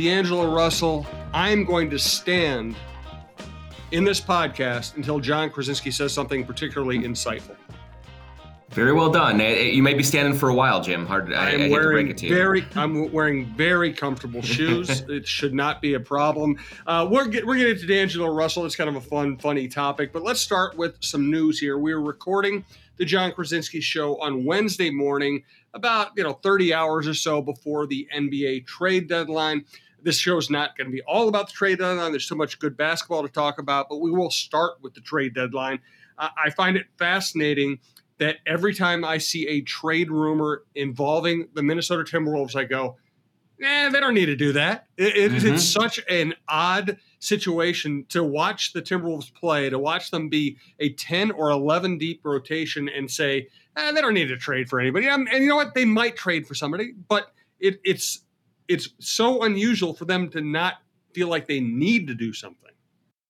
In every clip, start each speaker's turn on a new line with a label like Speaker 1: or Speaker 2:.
Speaker 1: D'Angelo Russell, I'm going to stand in this podcast until Jon Krawczynski says something particularly insightful.
Speaker 2: Very well done. You may be standing for a while, Jim. Hard. I,
Speaker 1: am
Speaker 2: I
Speaker 1: wearing very. I'm wearing very comfortable shoes. it should not be a problem. Uh, we're get, we're getting to D'Angelo Russell. It's kind of a fun, funny topic. But let's start with some news here. We're recording the Jon Krawczynski show on Wednesday morning, about you know 30 hours or so before the NBA trade deadline. This show is not going to be all about the trade deadline. There's so much good basketball to talk about, but we will start with the trade deadline. I find it fascinating that every time I see a trade rumor involving the Minnesota Timberwolves, I go, "Eh, they don't need to do that." It, it, mm-hmm. It's such an odd situation to watch the Timberwolves play, to watch them be a 10 or 11 deep rotation and say, eh, they don't need to trade for anybody. and you know what? They might trade for somebody, but it, it's it's so unusual for them to not feel like they need to do something.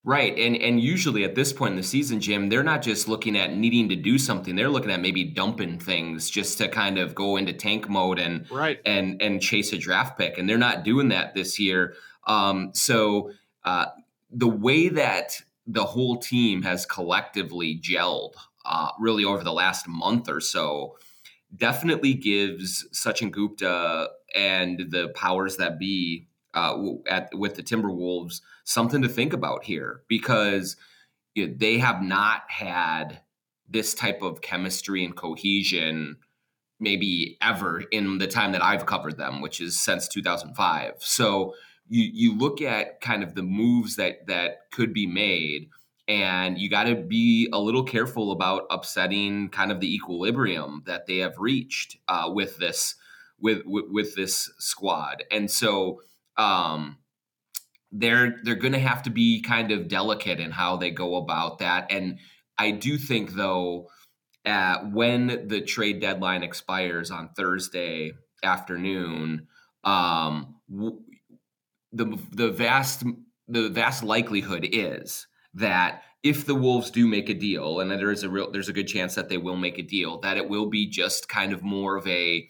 Speaker 2: Right. And and usually at this point in the season, Jim, they're not just looking at needing to do something. They're looking at maybe dumping things just to kind of go into tank mode and
Speaker 1: right.
Speaker 2: and and chase a draft pick. And they're not doing that this year. Um, so uh, the way that the whole team has collectively gelled uh, really over the last month or so definitely gives Sachin Gupta and the powers that be uh, at with the Timberwolves something to think about here because you know, they have not had this type of chemistry and cohesion maybe ever in the time that I've covered them, which is since 2005. So you you look at kind of the moves that that could be made and you got to be a little careful about upsetting kind of the equilibrium that they have reached uh, with this with, with, with this squad and so um, they're they're going to have to be kind of delicate in how they go about that. And I do think though, uh, when the trade deadline expires on Thursday afternoon, um, w- the the vast the vast likelihood is that if the Wolves do make a deal, and there is a real there's a good chance that they will make a deal, that it will be just kind of more of a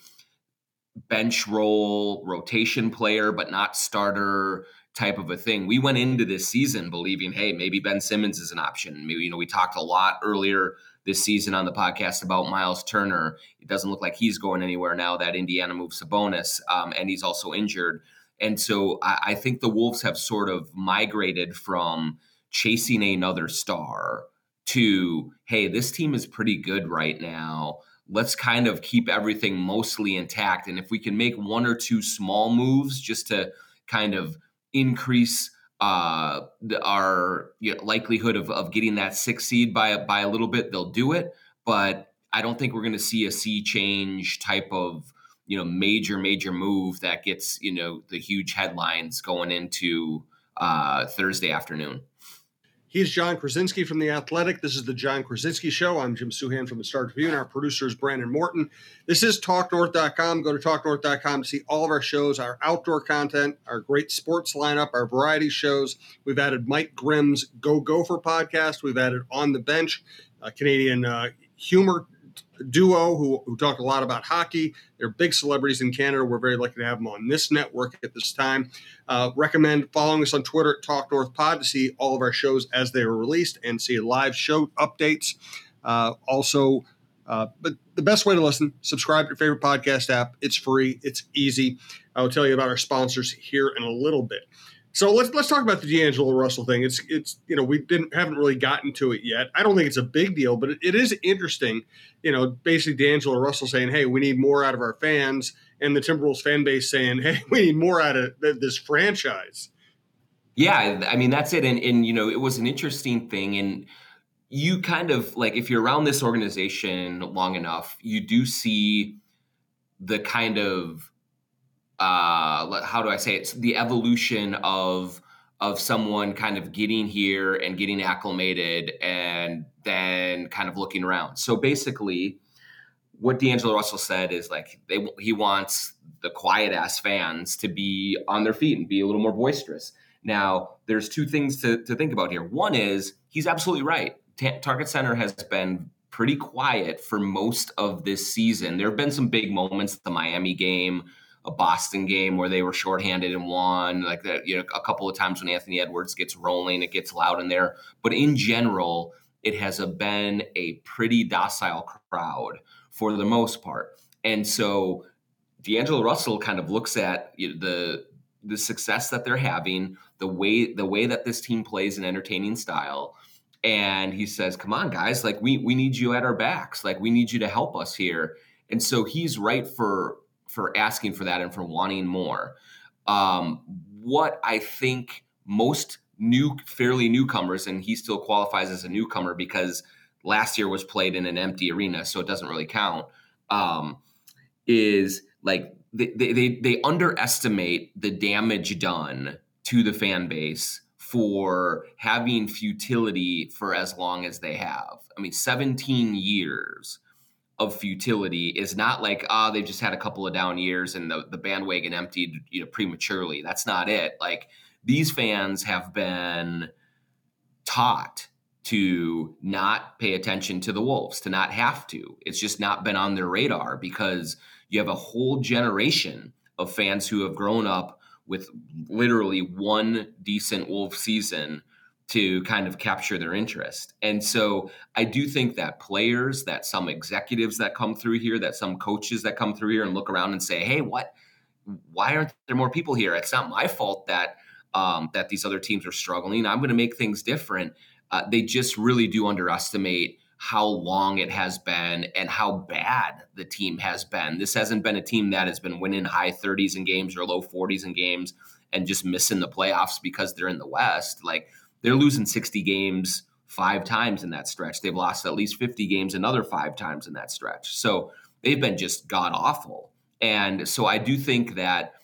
Speaker 2: bench role rotation player, but not starter type of a thing. We went into this season believing, hey, maybe Ben Simmons is an option. Maybe, you know, we talked a lot earlier this season on the podcast about Miles Turner. It doesn't look like he's going anywhere now that Indiana moves Sabonis, um, and he's also injured. And so I, I think the Wolves have sort of migrated from chasing another star to, hey, this team is pretty good right now let's kind of keep everything mostly intact. And if we can make one or two small moves just to kind of increase uh, our you know, likelihood of, of getting that six seed by by a little bit, they'll do it. But I don't think we're going to see a sea change type of you know major major move that gets you know the huge headlines going into uh, Thursday afternoon.
Speaker 1: He's Jon Krawczynski from The Athletic. This is the Jon Krawczynski Show. I'm Jim Souhan from the Star Tribune. Our producer is Brandon Morton. This is TalkNorth.com. Go to TalkNorth.com to see all of our shows, our outdoor content, our great sports lineup, our variety shows. We've added Mike Grimm's Go Gopher podcast. We've added On the Bench, a Canadian uh, humor duo who, who talk a lot about hockey. They're big celebrities in Canada. We're very lucky to have them on this network at this time. Uh, recommend following us on Twitter at Talk North Pod to see all of our shows as they are released and see live show updates. Uh, also, uh, but the best way to listen, subscribe to your favorite podcast app. It's free, it's easy. I will tell you about our sponsors here in a little bit. So let's let's talk about the D'Angelo Russell thing. It's it's you know we didn't haven't really gotten to it yet. I don't think it's a big deal, but it, it is interesting. You know, basically D'Angelo Russell saying, "Hey, we need more out of our fans," and the Timberwolves fan base saying, "Hey, we need more out of this franchise."
Speaker 2: Yeah, I mean that's it, and and you know it was an interesting thing, and you kind of like if you're around this organization long enough, you do see the kind of uh, how do I say it? It's the evolution of of someone kind of getting here and getting acclimated and then kind of looking around. So basically, what D'Angelo Russell said is like they, he wants the quiet ass fans to be on their feet and be a little more boisterous. Now, there's two things to, to think about here. One is he's absolutely right. T- Target Center has been pretty quiet for most of this season. There have been some big moments, the Miami game, a Boston game where they were shorthanded and won, like that, you know, a couple of times when Anthony Edwards gets rolling, it gets loud in there. But in general, it has a, been a pretty docile crowd for the most part. And so D'Angelo Russell kind of looks at the the success that they're having, the way the way that this team plays an entertaining style, and he says, "Come on, guys! Like we we need you at our backs. Like we need you to help us here." And so he's right for for asking for that and for wanting more. Um, what I think most new, fairly newcomers, and he still qualifies as a newcomer because last year was played in an empty arena, so it doesn't really count. Um, is like they, they they underestimate the damage done to the fan base for having futility for as long as they have. I mean, 17 years of futility is not like ah oh, they've just had a couple of down years and the, the bandwagon emptied you know prematurely. That's not it. Like these fans have been taught to not pay attention to the Wolves, to not have to. It's just not been on their radar because you have a whole generation of fans who have grown up with literally one decent Wolf season to kind of capture their interest. And so I do think that players, that some executives that come through here, that some coaches that come through here and look around and say, "Hey, what why aren't there more people here? It's not my fault that um, that these other teams are struggling. I'm going to make things different." Uh, they just really do underestimate how long it has been and how bad the team has been. This hasn't been a team that has been winning high 30s in games or low 40s in games and just missing the playoffs because they're in the West. Like they're losing 60 games five times in that stretch. They've lost at least 50 games another five times in that stretch. So they've been just god awful. And so I do think that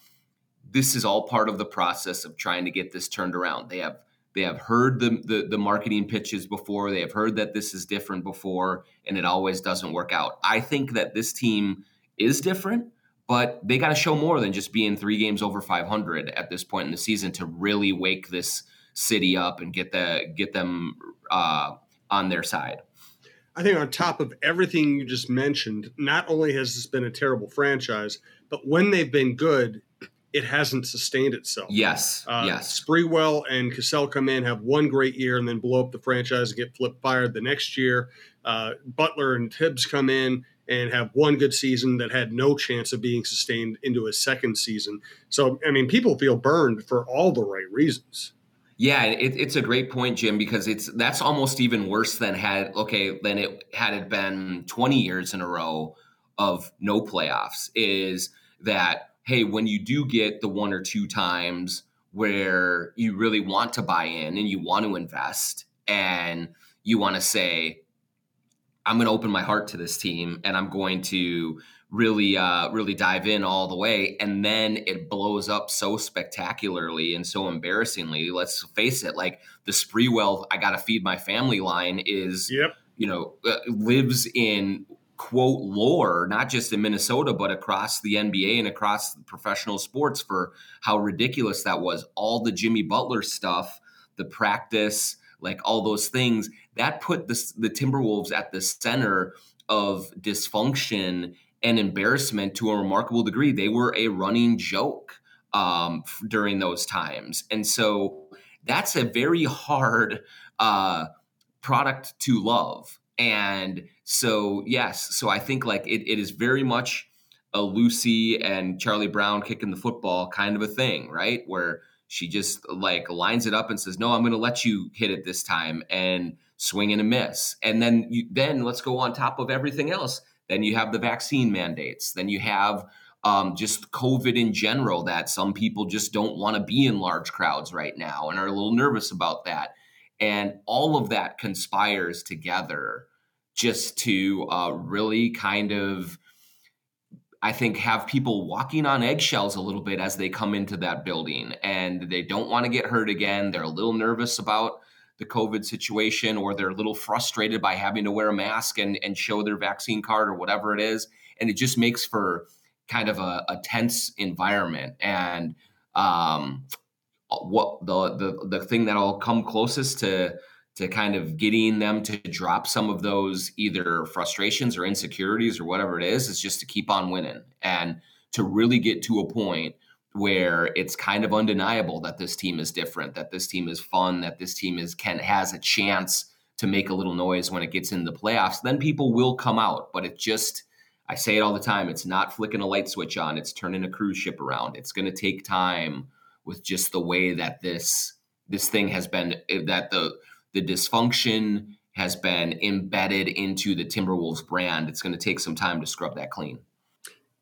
Speaker 2: this is all part of the process of trying to get this turned around. They have they have heard the, the, the marketing pitches before. They have heard that this is different before, and it always doesn't work out. I think that this team is different, but they got to show more than just being three games over 500 at this point in the season to really wake this city up and get the get them uh, on their side.
Speaker 1: I think on top of everything you just mentioned, not only has this been a terrible franchise, but when they've been good, it hasn't sustained itself.
Speaker 2: Yes. Uh, yes.
Speaker 1: Sprewell and Cassell come in, have one great year, and then blow up the franchise and get flipped fired the next year. Uh, Butler and Thibs come in and have one good season that had no chance of being sustained into a second season. So, I mean, people feel burned for all the right reasons.
Speaker 2: Yeah, it, it's a great point, Jim, because it's that's almost even worse than had okay than it had it been 20 years in a row of no playoffs. Is that hey, when you do get the one or two times where you really want to buy in and you want to invest and you want to say, I'm going to open my heart to this team and I'm going to really, uh, really dive in all the way. And then it blows up so spectacularly and so embarrassingly. Let's face it, like the Sprewell, I got to feed my family line is,
Speaker 1: yep.
Speaker 2: you know, uh, lives in quote lore, not just in Minnesota, but across the NBA and across professional sports for how ridiculous that was. All the Jimmy Butler stuff, the practice, like all those things, that put the, the Timberwolves at the center of dysfunction and embarrassment to a remarkable degree. They were a running joke um, during those times. And so that's a very hard uh, product to love. And so, yes, so I think like it, it is very much a Lucy and Charlie Brown kicking the football kind of a thing, right? Where she just like lines it up and says, "No, I'm going to let you hit it this time," and swing and a miss. And then you, then let's go on top of everything else. Then you have the vaccine mandates. Then you have um, just COVID in general. That some people just don't want to be in large crowds right now and are a little nervous about that. And all of that conspires together just to uh, really kind of, I think, have people walking on eggshells a little bit as they come into that building. And they don't want to get hurt again. They're a little nervous about the COVID situation, or they're a little frustrated by having to wear a mask and, and show their vaccine card or whatever it is. And it just makes for kind of a, a tense environment. And um, what the, the the thing that'll come closest to to kind of getting them to drop some of those either frustrations or insecurities or whatever it is is just to keep on winning and to really get to a point where it's kind of undeniable that this team is different, that this team is fun, that this team is can has a chance to make a little noise when it gets in the playoffs, then people will come out. But it just I say it all the time, it's not flicking a light switch on, it's turning a cruise ship around. It's gonna take time with just the way that this this thing has been eh, that the the dysfunction has been embedded into the Timberwolves brand. It's going to take some time to scrub that clean.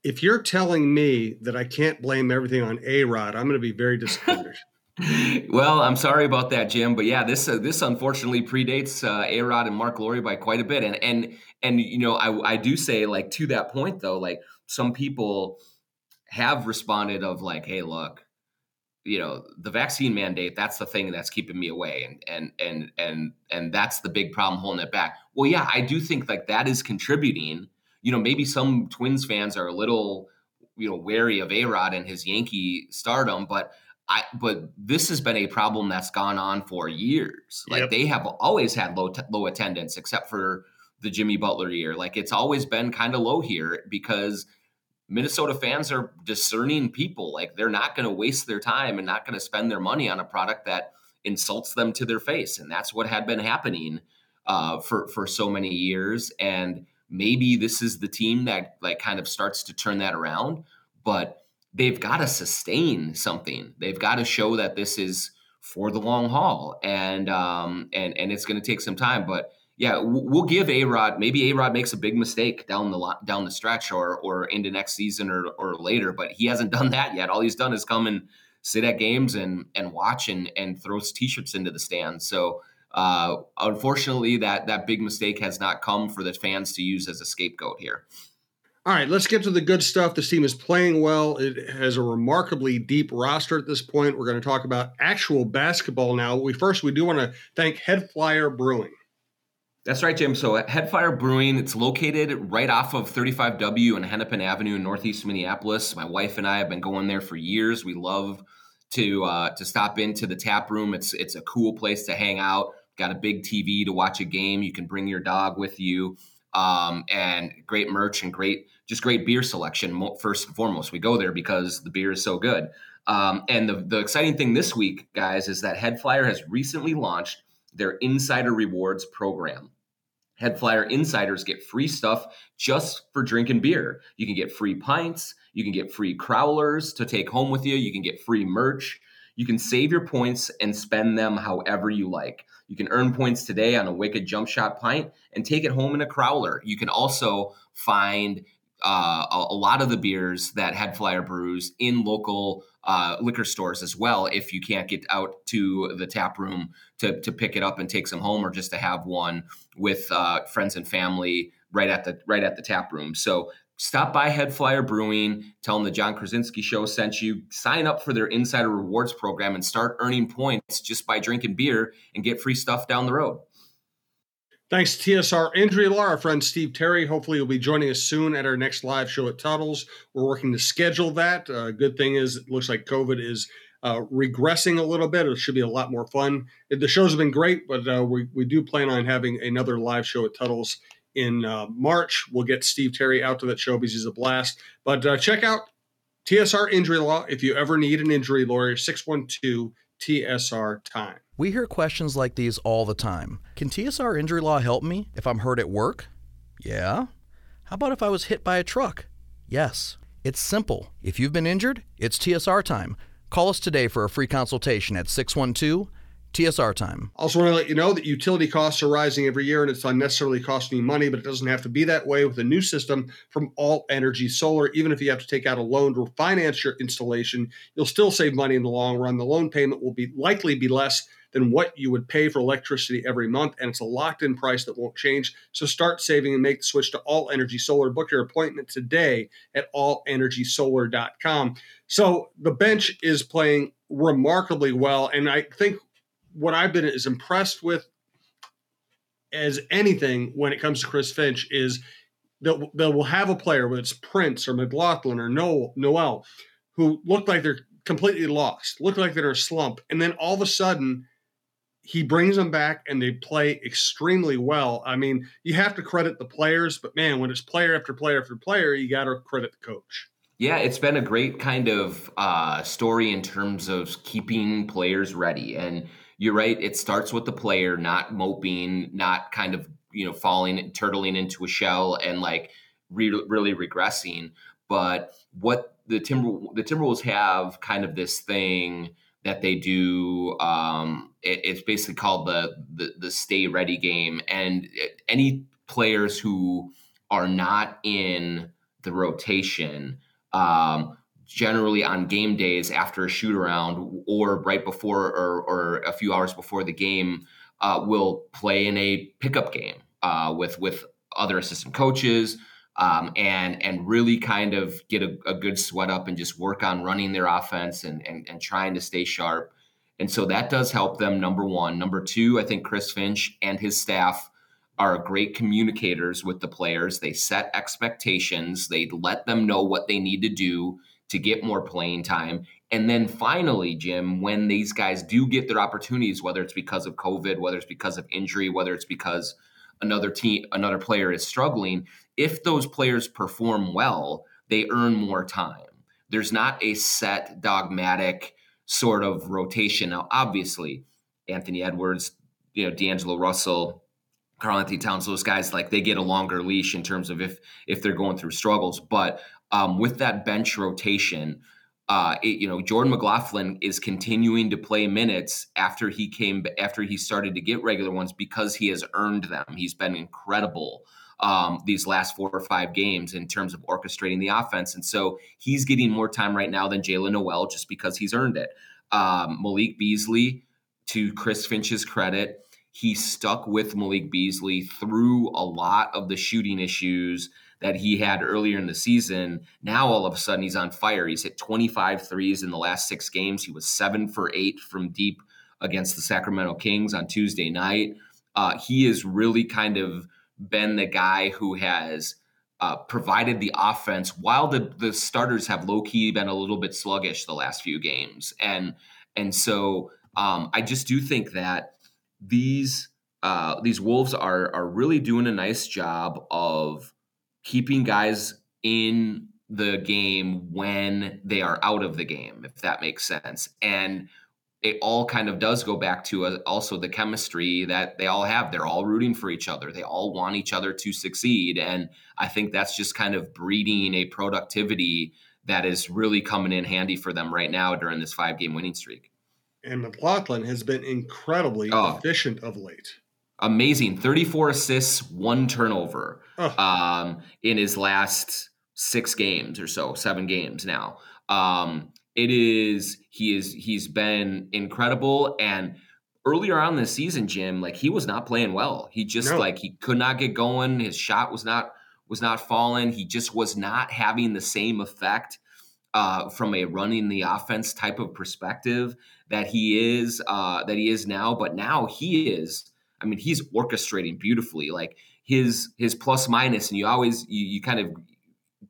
Speaker 1: If you're telling me that I can't blame everything on A Rod, I'm going to be very disappointed.
Speaker 2: well, I'm sorry about that, Jim, but yeah, this uh, this unfortunately predates uh, A Rod and Marc Lore by quite a bit, and and and you know I I do say like to that point though, like some people have responded of like, hey, look, you know the vaccine mandate that's the thing that's keeping me away and and and and and that's the big problem holding it back well yeah i do think like that is contributing you know maybe some twins fans are a little you know wary of a-rod and his yankee stardom but i but this has been a problem that's gone on for years like yep. they have always had low t- low attendance except for the jimmy butler year like it's always been kind of low here because Minnesota fans are discerning people. Like they're not going to waste their time and not going to spend their money on a product that insults them to their face. And that's what had been happening uh, for for so many years. And maybe this is the team that like kind of starts to turn that around. But they've got to sustain something. They've got to show that this is for the long haul. And um, and and it's going to take some time. But yeah, we'll give A Rod. Maybe A Rod makes a big mistake down the down the stretch or or into next season or or later, but he hasn't done that yet. All he's done is come and sit at games and and watch and and throws t-shirts into the stands. So uh, unfortunately, that that big mistake has not come for the fans to use as a scapegoat here.
Speaker 1: All right, let's get to the good stuff. This team is playing well. It has a remarkably deep roster at this point. We're going to talk about actual basketball now. We first we do want to thank Head Flyer Brewing.
Speaker 2: That's right, Jim. So Head Flyer Brewing, it's located right off of 35W and Hennepin Avenue in Northeast Minneapolis. My wife and I have been going there for years. We love to uh, to stop into the tap room. It's it's a cool place to hang out. Got a big TV to watch a game. You can bring your dog with you, um, and great merch and great just great beer selection. First and foremost, we go there because the beer is so good. Um, and the the exciting thing this week, guys, is that Head Flyer has recently launched their Insider Rewards program. Head Flyer insiders get free stuff just for drinking beer. You can get free pints, you can get free crowlers to take home with you, you can get free merch. You can save your points and spend them however you like. You can earn points today on a Wicked Jump Shot pint and take it home in a crowler. You can also find uh, a, a, lot of the beers that Head Flyer brews in local uh, liquor stores as well. If you can't get out to the tap room to to pick it up and take some home, or just to have one with uh, friends and family right at the right at the tap room. So stop by Head Flyer Brewing, tell them the Jon Krawczynski Show sent you, sign up for their Insider Rewards program, and start earning points just by drinking beer and get free stuff down the road.
Speaker 1: Thanks to TSR Injury Law, our friend Steve Terry. Hopefully, he'll be joining us soon at our next live show at Tuttle's. We're working to schedule that. Uh, good thing is, it looks like COVID is uh, regressing a little bit. It should be a lot more fun. The shows have been great, but uh, we, we do plan on having another live show at Tuttle's in uh, March. We'll get Steve Terry out to that show because he's a blast. But uh, check out TSR Injury Law if you ever need an injury lawyer, 612 TSR Time.
Speaker 3: We hear questions like these all the time. Can TSR injury law help me if I'm hurt at work? Yeah. How about if I was hit by a truck? Yes. It's simple. If you've been injured, it's TSR time. Call us today for a free consultation at 612 TSR time.
Speaker 1: Also, want to let you know that utility costs are rising every year and it's unnecessarily costing you money, but it doesn't have to be that way with a new system from All Energy Solar. Even if you have to take out a loan to finance your installation, you'll still save money in the long run. The loan payment will be likely be less than what you would pay for electricity every month, and it's a locked in price that won't change. So start saving and make the switch to All Energy Solar. Book your appointment today at allenergysolar.com. So the bench is playing remarkably well, and I think what I've been as impressed with as anything when it comes to Chris Finch is that they will have a player, whether it's Prince or McLaughlin or Nowell, who look like they're completely lost, look like they're in a slump, and then all of a sudden he brings them back and they play extremely well. I mean, you have to credit the players, but man, when it's player after player after player, you got to credit the coach.
Speaker 2: Yeah, it's been a great kind of uh, story in terms of keeping players ready. And you're right, it starts with the player not moping, not kind of you know falling, turtling into a shell, and like re- really regressing. But what the timber the Timberwolves have kind of this thing that they do. Um, it, it's basically called the, the the stay ready game, and any players who are not in the rotation um, generally on game days after a shoot around or right before or, or a few hours before the game uh, will play in a pickup game uh, with with other assistant coaches um, and and really kind of get a, a, good sweat up and just work on running their offense and, and and trying to stay sharp. And so that does help them number one. Number two i think chris finch and his staff are great communicators with the players. They set expectations, they let them know what they need to do to get more playing time. And then finally, Jim, when these guys do get their opportunities, whether it's because of COVID, whether it's because of injury, whether it's because another team, another player is struggling, if those players perform well, they earn more time. There's not a set dogmatic sort of rotation. Now, obviously, Anthony Edwards, you know, D'Angelo Russell, Karl-Anthony Towns, those guys like they get a longer leash in terms of if if they're going through struggles. But um, with that bench rotation, uh, it, you know Jordan McLaughlin is continuing to play minutes after he came after he started to get regular ones because he has earned them. He's been incredible um, these last four or five games in terms of orchestrating the offense, and so he's getting more time right now than Jaylen Nowell just because he's earned it. Um, Malik Beasley, to Chris Finch's credit he stuck with Malik Beasley through a lot of the shooting issues that he had earlier in the season. Now all of a sudden he's on fire. He's hit 25 threes in the last six games. He was seven for eight from deep against the Sacramento Kings on Tuesday night. Uh, he has really kind of been the guy who has uh, provided the offense while the the starters have low key been a little bit sluggish the last few games. And and so um, I just do think that these uh, these wolves are are really doing a nice job of keeping guys in the game when they are out of the game, if that makes sense. And it all kind of does go back to uh, also the chemistry that they all have. They're all rooting for each other. They all want each other to succeed. And I think that's just kind of breeding a productivity that is really coming in handy for them right now during this five game winning streak
Speaker 1: and McLaughlin has been incredibly oh, efficient of late.
Speaker 2: Amazing, thirty-four assists, one turnover oh. um, in his last six games or so, seven games now. Um, it is he is he's been incredible and earlier on this season jim like he was not playing well he just no. like he could not get going his shot was not was not falling he just was not having the same effect uh, from a running the offense type of perspective that he is uh, that he is now. But now he is. I mean, he's orchestrating beautifully. Like his his plus minus, and you always you, you kind of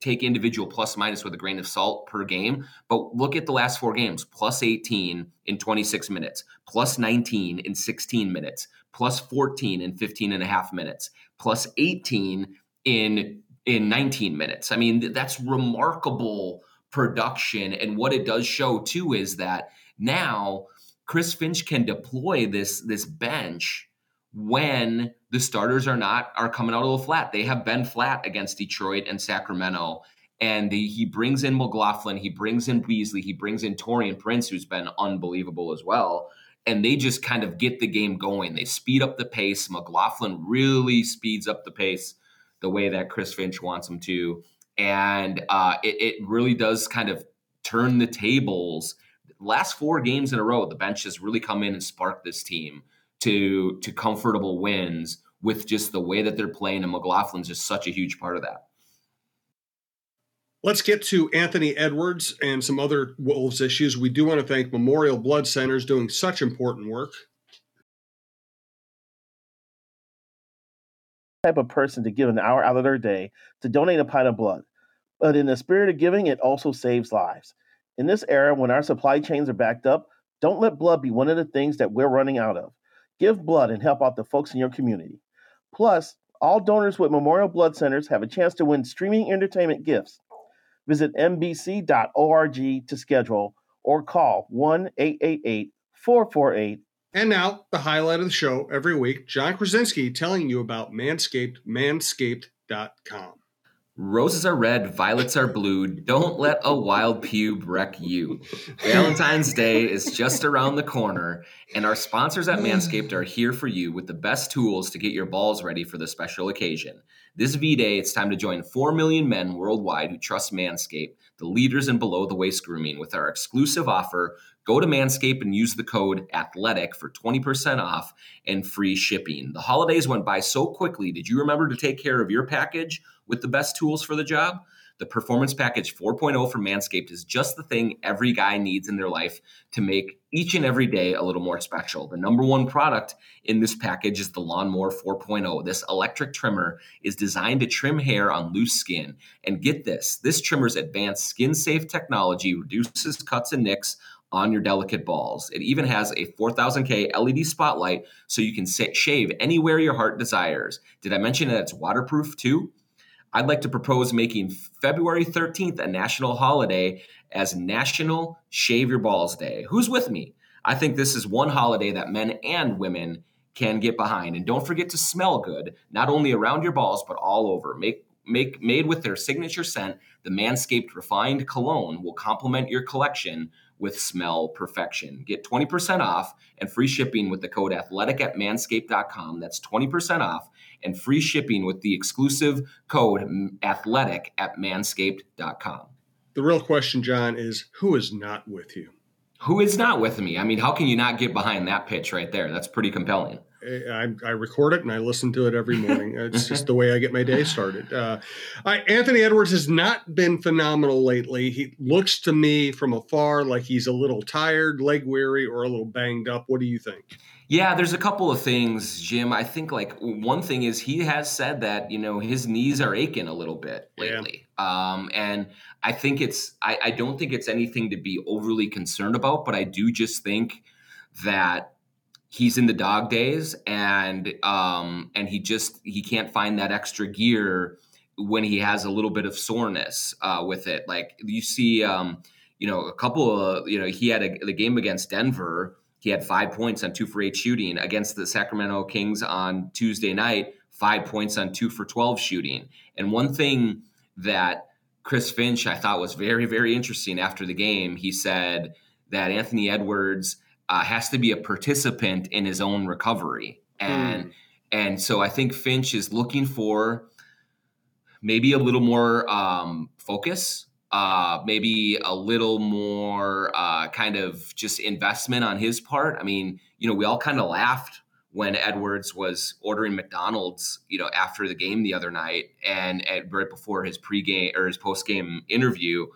Speaker 2: take individual plus minus with a grain of salt per game. But look at the last four games: plus 18 in 26 minutes, plus 19 in 16 minutes, plus 14 in 15 and a half minutes, plus 18 in in 19 minutes. I mean, that's remarkable production. And what it does show too is that now Chris Finch can deploy this this bench when the starters are not are coming out a little flat. They have been flat against Detroit and Sacramento. And he, he brings in McLaughlin, he brings in Beasley, he brings in Taurean Prince, who's been unbelievable as well. And they just kind of get the game going. They speed up the pace. McLaughlin really speeds up the pace the way that Chris Finch wants him to and uh, it, it really does kind of turn the tables. Last four games in a row, the bench has really come in and sparked this team to to comfortable wins with just the way that they're playing, and McLaughlin's just such a huge part of that.
Speaker 1: Let's get to Anthony Edwards and some other Wolves issues. We do want to thank Memorial Blood Centers doing such important work.
Speaker 4: type of person to give an hour out of their day to donate a pint of blood. But in the spirit of giving, it also saves lives. In this era, when our supply chains are backed up, don't let blood be one of the things that we're running out of. Give blood and help out the folks in your community. Plus, all donors with Memorial Blood Centers have a chance to win streaming entertainment gifts. Visit MBC.org to schedule or call 1 888 448
Speaker 1: And now, the highlight of the show every week Jon Krawczynski telling you about Manscaped, manscaped.com.
Speaker 2: Roses are red, violets are blue. Don't let a wild pube wreck you. Valentine's Day is just around the corner, and our sponsors at Manscaped are here for you with the best tools to get your balls ready for the special occasion. This V Day, it's time to join 4 million men worldwide who trust Manscaped, the leaders in below the waist grooming, with our exclusive offer. Go to Manscaped and use the code ATHLETIC for 20% off and free shipping. The holidays went by so quickly. Did you remember to take care of your package? with the best tools for the job. The Performance Package 4.0 from Manscaped is just the thing every guy needs in their life to make each and every day a little more special. The number one product in this package is the Lawnmower 4.0. This electric trimmer is designed to trim hair on loose skin. And get this this trimmer's advanced skin safe technology reduces cuts and nicks on your delicate balls. It even has a 4000K LED spotlight so you can shave anywhere your heart desires. Did I mention that it's waterproof too? I'd like to propose making February 13th a national holiday as National Shave Your Balls Day. Who's with me? I think this is one holiday that men and women can get behind. And don't forget to smell good, not only around your balls, but all over. Make make made with their signature scent, the Manscaped Refined Cologne will complement your collection with smell perfection. Get 20% off and free shipping with the code athletic at manscaped.com. That's 20% off and free shipping with the exclusive code athletic at manscaped.com.
Speaker 1: The real question, John, is who is not with you?
Speaker 2: Who is not with me? I mean, how can you not get behind that pitch right there? That's pretty compelling.
Speaker 1: I, I, record it and I listen to it every morning. It's just the way I get my day started. Uh, I, Anthony Edwards has not been phenomenal lately. He looks to me from afar like he's a little tired, leg weary, or a little banged up. What do you think?
Speaker 2: Yeah, there's a couple of things, Jim. I think like one thing is he has said that you know his knees are aching a little bit lately, yeah. um, and I think it's I, I don't think it's anything to be overly concerned about, but I do just think that he's in the dog days and um and he just he can't find that extra gear when he has a little bit of soreness uh with it like you see um you know a couple of you know he had a, the game against denver he had five points on two for eight shooting against the sacramento kings on tuesday night five points on two for 12 shooting and one thing that chris finch i thought was very very interesting after the game he said that anthony edwards uh, has to be a participant in his own recovery, and mm. and so I think Finch is looking for maybe a little more um, focus, uh, maybe a little more uh, kind of just investment on his part. I mean, you know, we all kind of laughed when Edwards was ordering McDonald's, you know, after the game the other night and, and right before his pregame or his postgame interview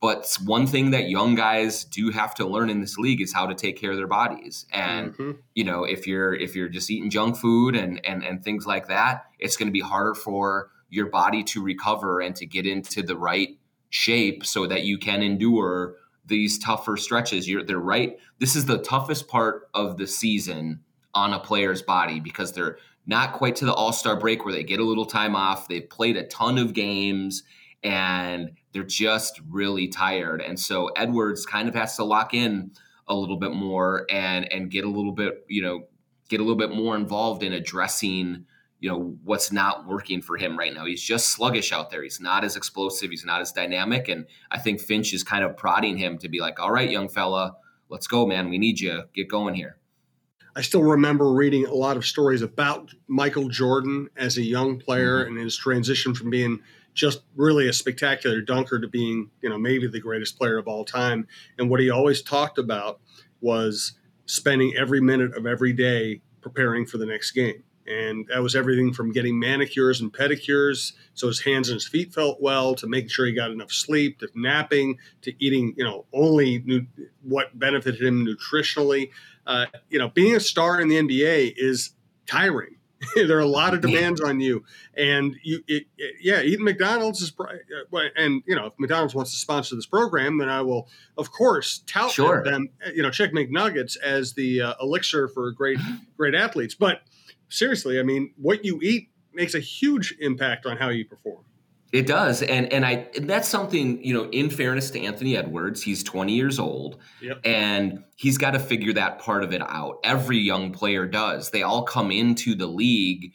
Speaker 2: but one thing that young guys do have to learn in this league is how to take care of their bodies. And mm-hmm. you know, if you're if you're just eating junk food and and and things like that, it's going to be harder for your body to recover and to get into the right shape so that you can endure these tougher stretches. You're they're right. This is the toughest part of the season on a player's body because they're not quite to the All-Star break where they get a little time off. They've played a ton of games and they're just really tired. And so Edwards kind of has to lock in a little bit more and and get a little bit, you know, get a little bit more involved in addressing, you know, what's not working for him right now. He's just sluggish out there. He's not as explosive, he's not as dynamic and I think Finch is kind of prodding him to be like, "All right, young fella, let's go, man. We need you. Get going here."
Speaker 1: I still remember reading a lot of stories about Michael Jordan as a young player mm-hmm. and his transition from being just really a spectacular dunker to being, you know, maybe the greatest player of all time. And what he always talked about was spending every minute of every day preparing for the next game. And that was everything from getting manicures and pedicures so his hands and his feet felt well, to making sure he got enough sleep, to napping, to eating, you know, only nu- what benefited him nutritionally. Uh, you know, being a star in the NBA is tiring there are a lot of demands on you, and you, it, it, yeah, eating McDonald's is, uh, and you know, if McDonald's wants to sponsor this program, then I will, of course, tout sure. them, uh, you know, check McNuggets as the uh, elixir for great, great athletes. But seriously, I mean, what you eat makes a huge impact on how you perform.
Speaker 2: It does, and and I and that's something you know. In fairness to Anthony Edwards, he's 20 years old,
Speaker 1: Yep.
Speaker 2: and he's got to figure that part of it out. Every young player does. They all come into the league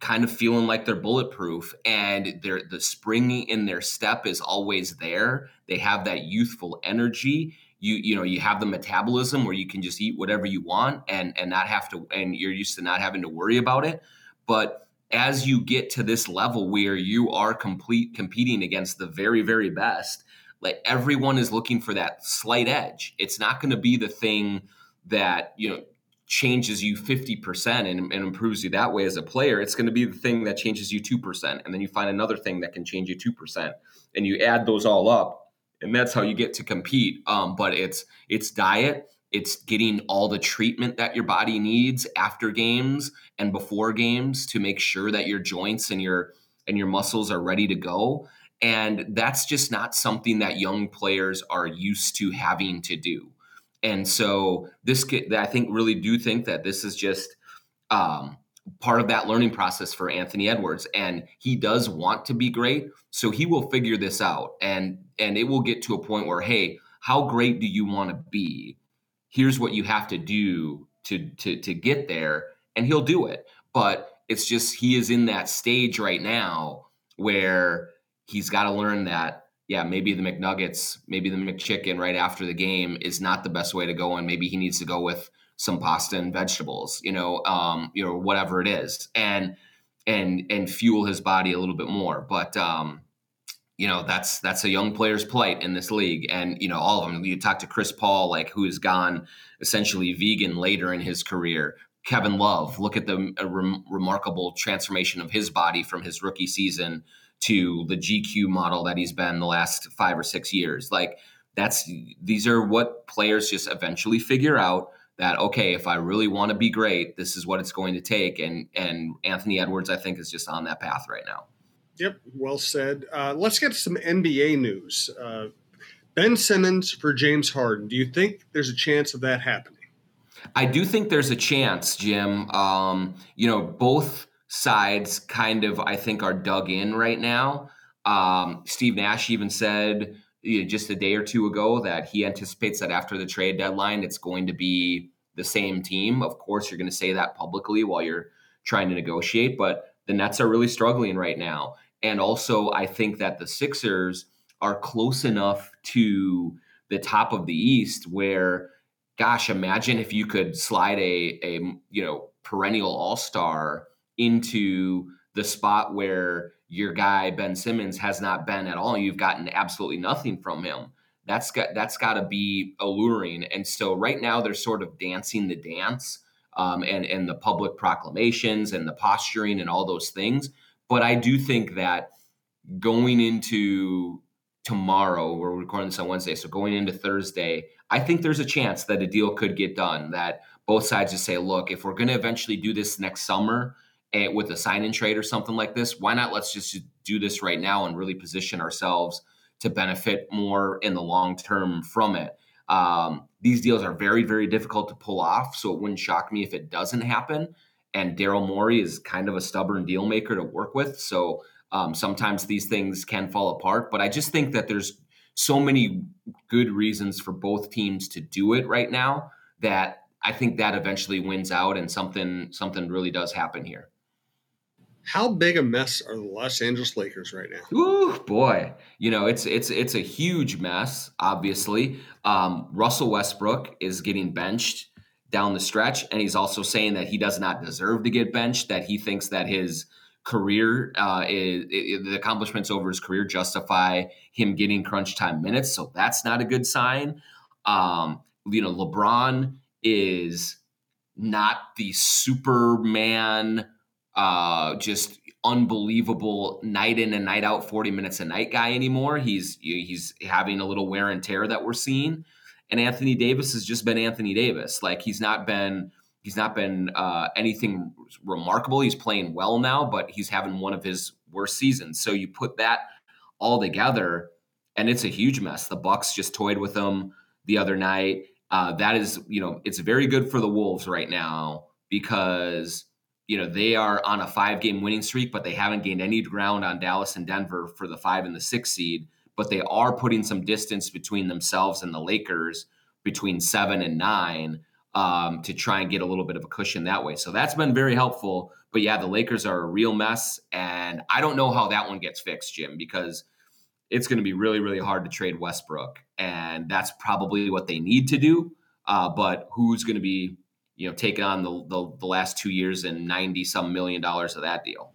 Speaker 2: kind of feeling like they're bulletproof, and their the spring in their step is always there. They have that youthful energy. You you know you have the metabolism where you can just eat whatever you want and and not have to, and you're used to not having to worry about it, but as you get to this level where you are complete competing against the very very best like everyone is looking for that slight edge. It's not going to be the thing that you know changes you 50% and, and improves you that way as a player. It's going to be the thing that changes you 2% and then you find another thing that can change you 2% and you add those all up and that's how you get to compete. Um, but it's it's diet it's getting all the treatment that your body needs after games and before games to make sure that your joints and your and your muscles are ready to go. And that's just not something that young players are used to having to do. And so this i think really do think that this is just um, part of that learning process for anthony edwards. And he does want to be great so he will figure this out. And and it will get to a point where hey how great do you want to be? Here's what you have to do to to to get there and he'll do it. But it's just he is in that stage right now where he's got to learn that yeah maybe the mcnuggets maybe the mcchicken right after the game is not the best way to go and maybe he needs to go with some pasta and vegetables you know um you know whatever it is and and and fuel his body a little bit more. But um you know that's that's a young player's plight in this league. And you know all of them you talk to chris paul like who has gone essentially vegan later in his career. Kevin love look at the rem- remarkable transformation of his body from his rookie season to the gq model that he's been the last five or six years. Like that's these are what players just eventually figure out that okay if i really want to be great this is what it's going to take. And and anthony edwards i think is just on that path right now
Speaker 1: Yep, well said. Uh, let's get some NBA news. Uh, ben Simmons for James Harden. Do you think there's a chance of that happening?
Speaker 2: I do think there's a chance, Jim. Um, you know, both sides kind of, I think, are dug in right now. Um, Steve Nash even said you know, just a day or two ago that he anticipates that after the trade deadline, it's going to be the same team. Of course, you're going to say that publicly while you're trying to negotiate, but the Nets are really struggling right now. And also, I think that the Sixers are close enough to the top of the East where, gosh, imagine if you could slide a, a you know perennial All Star into the spot where your guy Ben Simmons has not been at all. You've gotten absolutely nothing from him. That's got that's got to be alluring. And so right now they're sort of dancing the dance, um, and and the public proclamations and the posturing and all those things. But I do think that going into tomorrow, we're recording this on Wednesday, so going into Thursday, I think there's a chance that a deal could get done. That both sides just say, look, if we're going to eventually do this next summer eh, with a sign in trade or something like this, why not let's just do this right now and really position ourselves to benefit more in the long term from it. Um, these deals are very, very difficult to pull off, so it wouldn't shock me if it doesn't happen and Daryl Morey is kind of a stubborn deal maker to work with. So um, sometimes these things can fall apart. But I just think that there's so many good reasons for both teams to do it right now that I think that eventually wins out and something something really does happen here.
Speaker 1: How big a mess are the Los Angeles Lakers right now?
Speaker 2: Ooh, boy, you know it's it's it's a huge mess. Obviously, um, Russell Westbrook is getting benched down the stretch. And he's also saying that he does not deserve to get benched, that he thinks that his career, uh, is, the accomplishments over his career justify him getting crunch time minutes. So that's not a good sign. Um, you know, LeBron is not the Superman, uh, just unbelievable night in and night out 40 minutes a night guy anymore. He's he's having a little wear and tear that we're seeing and Anthony Davis has just been Anthony Davis. Like he's not been he's not been uh, anything remarkable. He's playing well now, but he's having one of his worst seasons. So you put that all together, and it's a huge mess. The Bucks just toyed with them the other night. Uh, that is, you know, it's very good for the Wolves right now because you know, they are on a five game winning streak, but they haven't gained any ground on Dallas and Denver for the five and the six seed. But they are putting some distance between themselves and the Lakers between seven and nine um, to try and get a little bit of a cushion that way. So that's been very helpful. But yeah, the Lakers are a real mess. And I don't know how that one gets fixed, Jim, because it's going to be really, really hard to trade Westbrook. And that's probably what they need to do. Uh, but who's going to be you know, taking on the, the, the last two years and 90 some million dollars of that deal.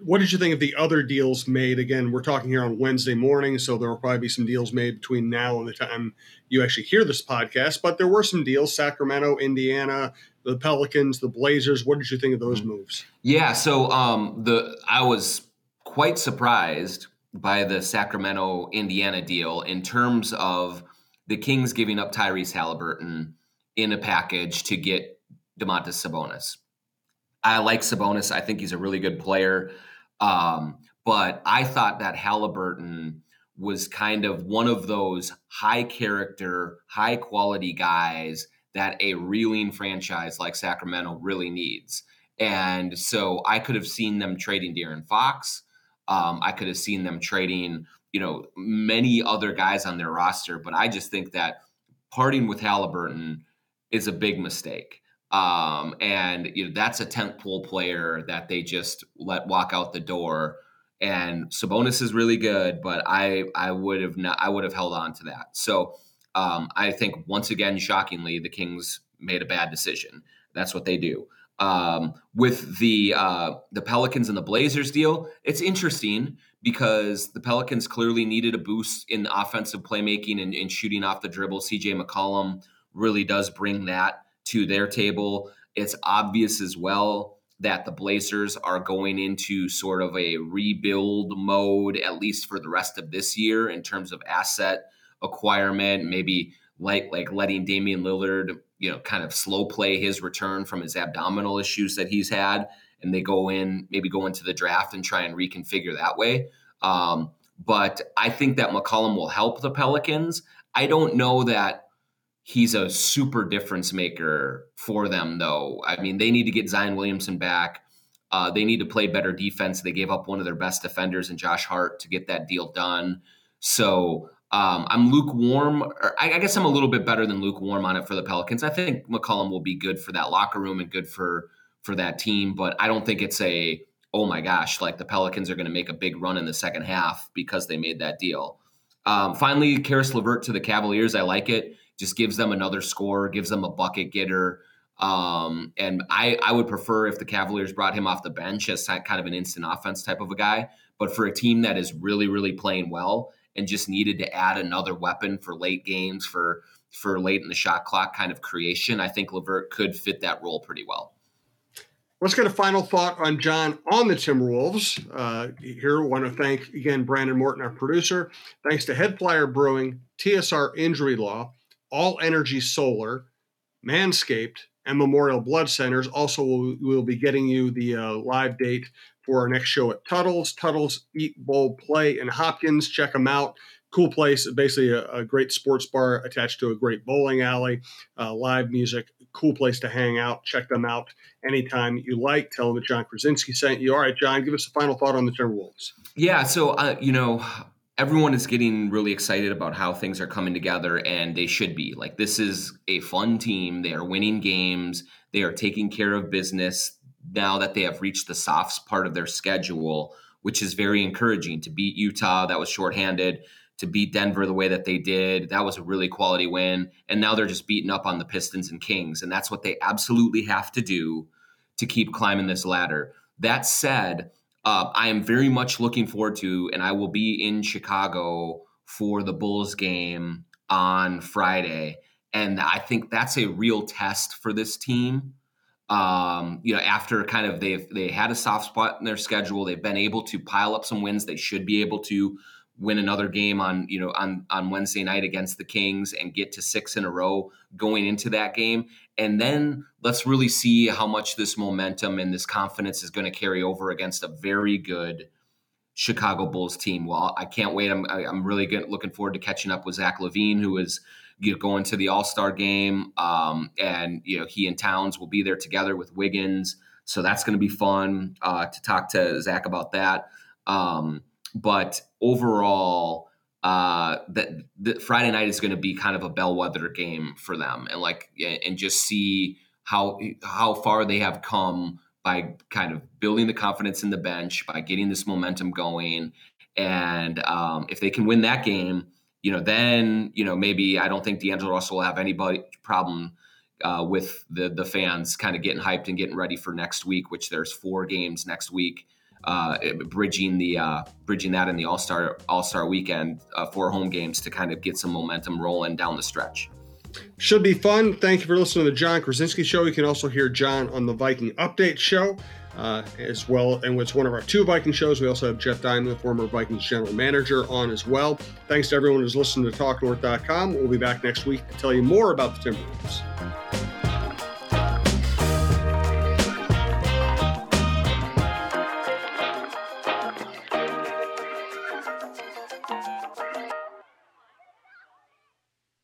Speaker 1: What did you think of the other deals made? Again, we're talking here on Wednesday morning, so there will probably be some deals made between now and the time you actually hear this podcast. But there were some deals Sacramento, Indiana, the Pelicans, the Blazers. What did you think of those mm-hmm. moves?
Speaker 2: Yeah, so um, the I was quite surprised by the Sacramento Indiana deal in terms of the Kings giving up Tyrese Halliburton in a package to get Domantas Sabonis. I like Sabonis. I think he's a really good player. Um, but I thought that Halliburton was kind of one of those high character, high quality guys that a reeling franchise like Sacramento really needs. And so I could have seen them trading De'Aaron Fox. Um, I could have seen them trading, you know, many other guys on their roster. But I just think that parting with Halliburton is a big mistake. Um, and you know that's a tent pole player that they just let walk out the door. And Sabonis is really good, but I I would have not I would have held on to that. So um, I think once again, shockingly, the Kings made a bad decision. That's what they do. Um, with the uh, the Pelicans and the Blazers deal, it's interesting because the Pelicans clearly needed a boost in offensive playmaking and, and shooting off the dribble. CJ McCollum really does bring that to their table. It's obvious as well that the Blazers are going into sort of a rebuild mode, at least for the rest of this year, in terms of asset acquirement, maybe like like letting Damian Lillard, you know, kind of slow play his return from his abdominal issues that he's had, and they go in maybe go into the draft and try and reconfigure that way. Um, but I think that McCollum will help the Pelicans. I don't know that he's a super difference maker for them, though. I mean, they need to get Zion Williamson back. Uh, they need to play better defense. They gave up one of their best defenders in Josh Hart to get that deal done. So um, I'm lukewarm. I, I, guess I'm a little bit better than lukewarm on it for the Pelicans. I think McCollum will be good for that locker room and good for for that team, but I don't think it's a oh my gosh, like the Pelicans are going to make a big run in the second half because they made that deal. Um, finally, Caris LeVert to the Cavaliers. I like it just gives them another score, gives them a bucket getter. Um, and I, I would prefer if the Cavaliers brought him off the bench as kind of an instant offense type of a guy. But for a team that is really, really playing well and just needed to add another weapon for late games, for for late in the shot clock kind of creation, I think LeVert could fit that role pretty well.
Speaker 1: Let's get a final thought on Jon on the Timberwolves. Uh, here, want to thank again Brandon Morton, our producer. Thanks to Head Flyer Brewing, TSR Injury Law, all Energy Solar, Manscaped, and Memorial Blood Centers. Also, we'll, we'll be getting you the uh, live date for our next show at Tuttle's. Tuttle's Eat Bowl Play in Hopkins. Check them out. Cool place, basically a, a great sports bar attached to a great bowling alley, uh, live music, cool place to hang out. Check them out anytime you like. Tell them that Jon Krawczynski sent you. All right, Jon, give us a final thought on the Timberwolves.
Speaker 2: Yeah, so uh, you know, everyone is getting really excited about how things are coming together and they should be. Like this is a fun team. They are winning games. They are taking care of business now that they have reached the soft part of their schedule which is very encouraging. To beat utah that was shorthanded. To beat denver the way that they did that was a really quality win. And now they're just beating up on the pistons and kings and that's what they absolutely have to do to keep climbing this ladder. That said uh, I am very much looking forward to, and I will be in Chicago for the Bulls game on Friday. And I think that's a real test for this team. Um, you know, after kind of they've they had a soft spot in their schedule, they've been able to pile up some wins. They should be able to win another game on you know on on Wednesday night against the Kings and get to six in a row going into that game. And then let's really see how much this momentum and this confidence is going to carry over against a very good Chicago Bulls team. Well, I can't wait. I'm I'm really good, looking forward to catching up with Zach LaVine, who is you know, going to the All Star game, um, and you know he and Towns will be there together with Wiggins. So that's going to be fun uh, to talk to Zach about that. Um, but overall, uh, that Friday night is going to be kind of a bellwether game for them, and like and just see how how far they have come by kind of building the confidence in the bench, by getting this momentum going, and um, if they can win that game, you know, then you know maybe I don't think D'Angelo Russell will have anybody problem uh, with the the fans kind of getting hyped and getting ready for next week, which there's four games next week uh, bridging the uh, bridging that in the All Star All Star weekend, uh, four home games to kind of get some momentum rolling down the stretch.
Speaker 1: Should be fun. Thank you for listening to the Jon Krawczynski Show. You can also hear John on the Viking Update Show uh, as well. And it's one of our two Viking shows. We also have Jeff Diamond, the former Vikings general manager, on as well. Thanks to everyone who's listening to TalkNorth.com. We'll be back next week to tell you more about the Timberwolves.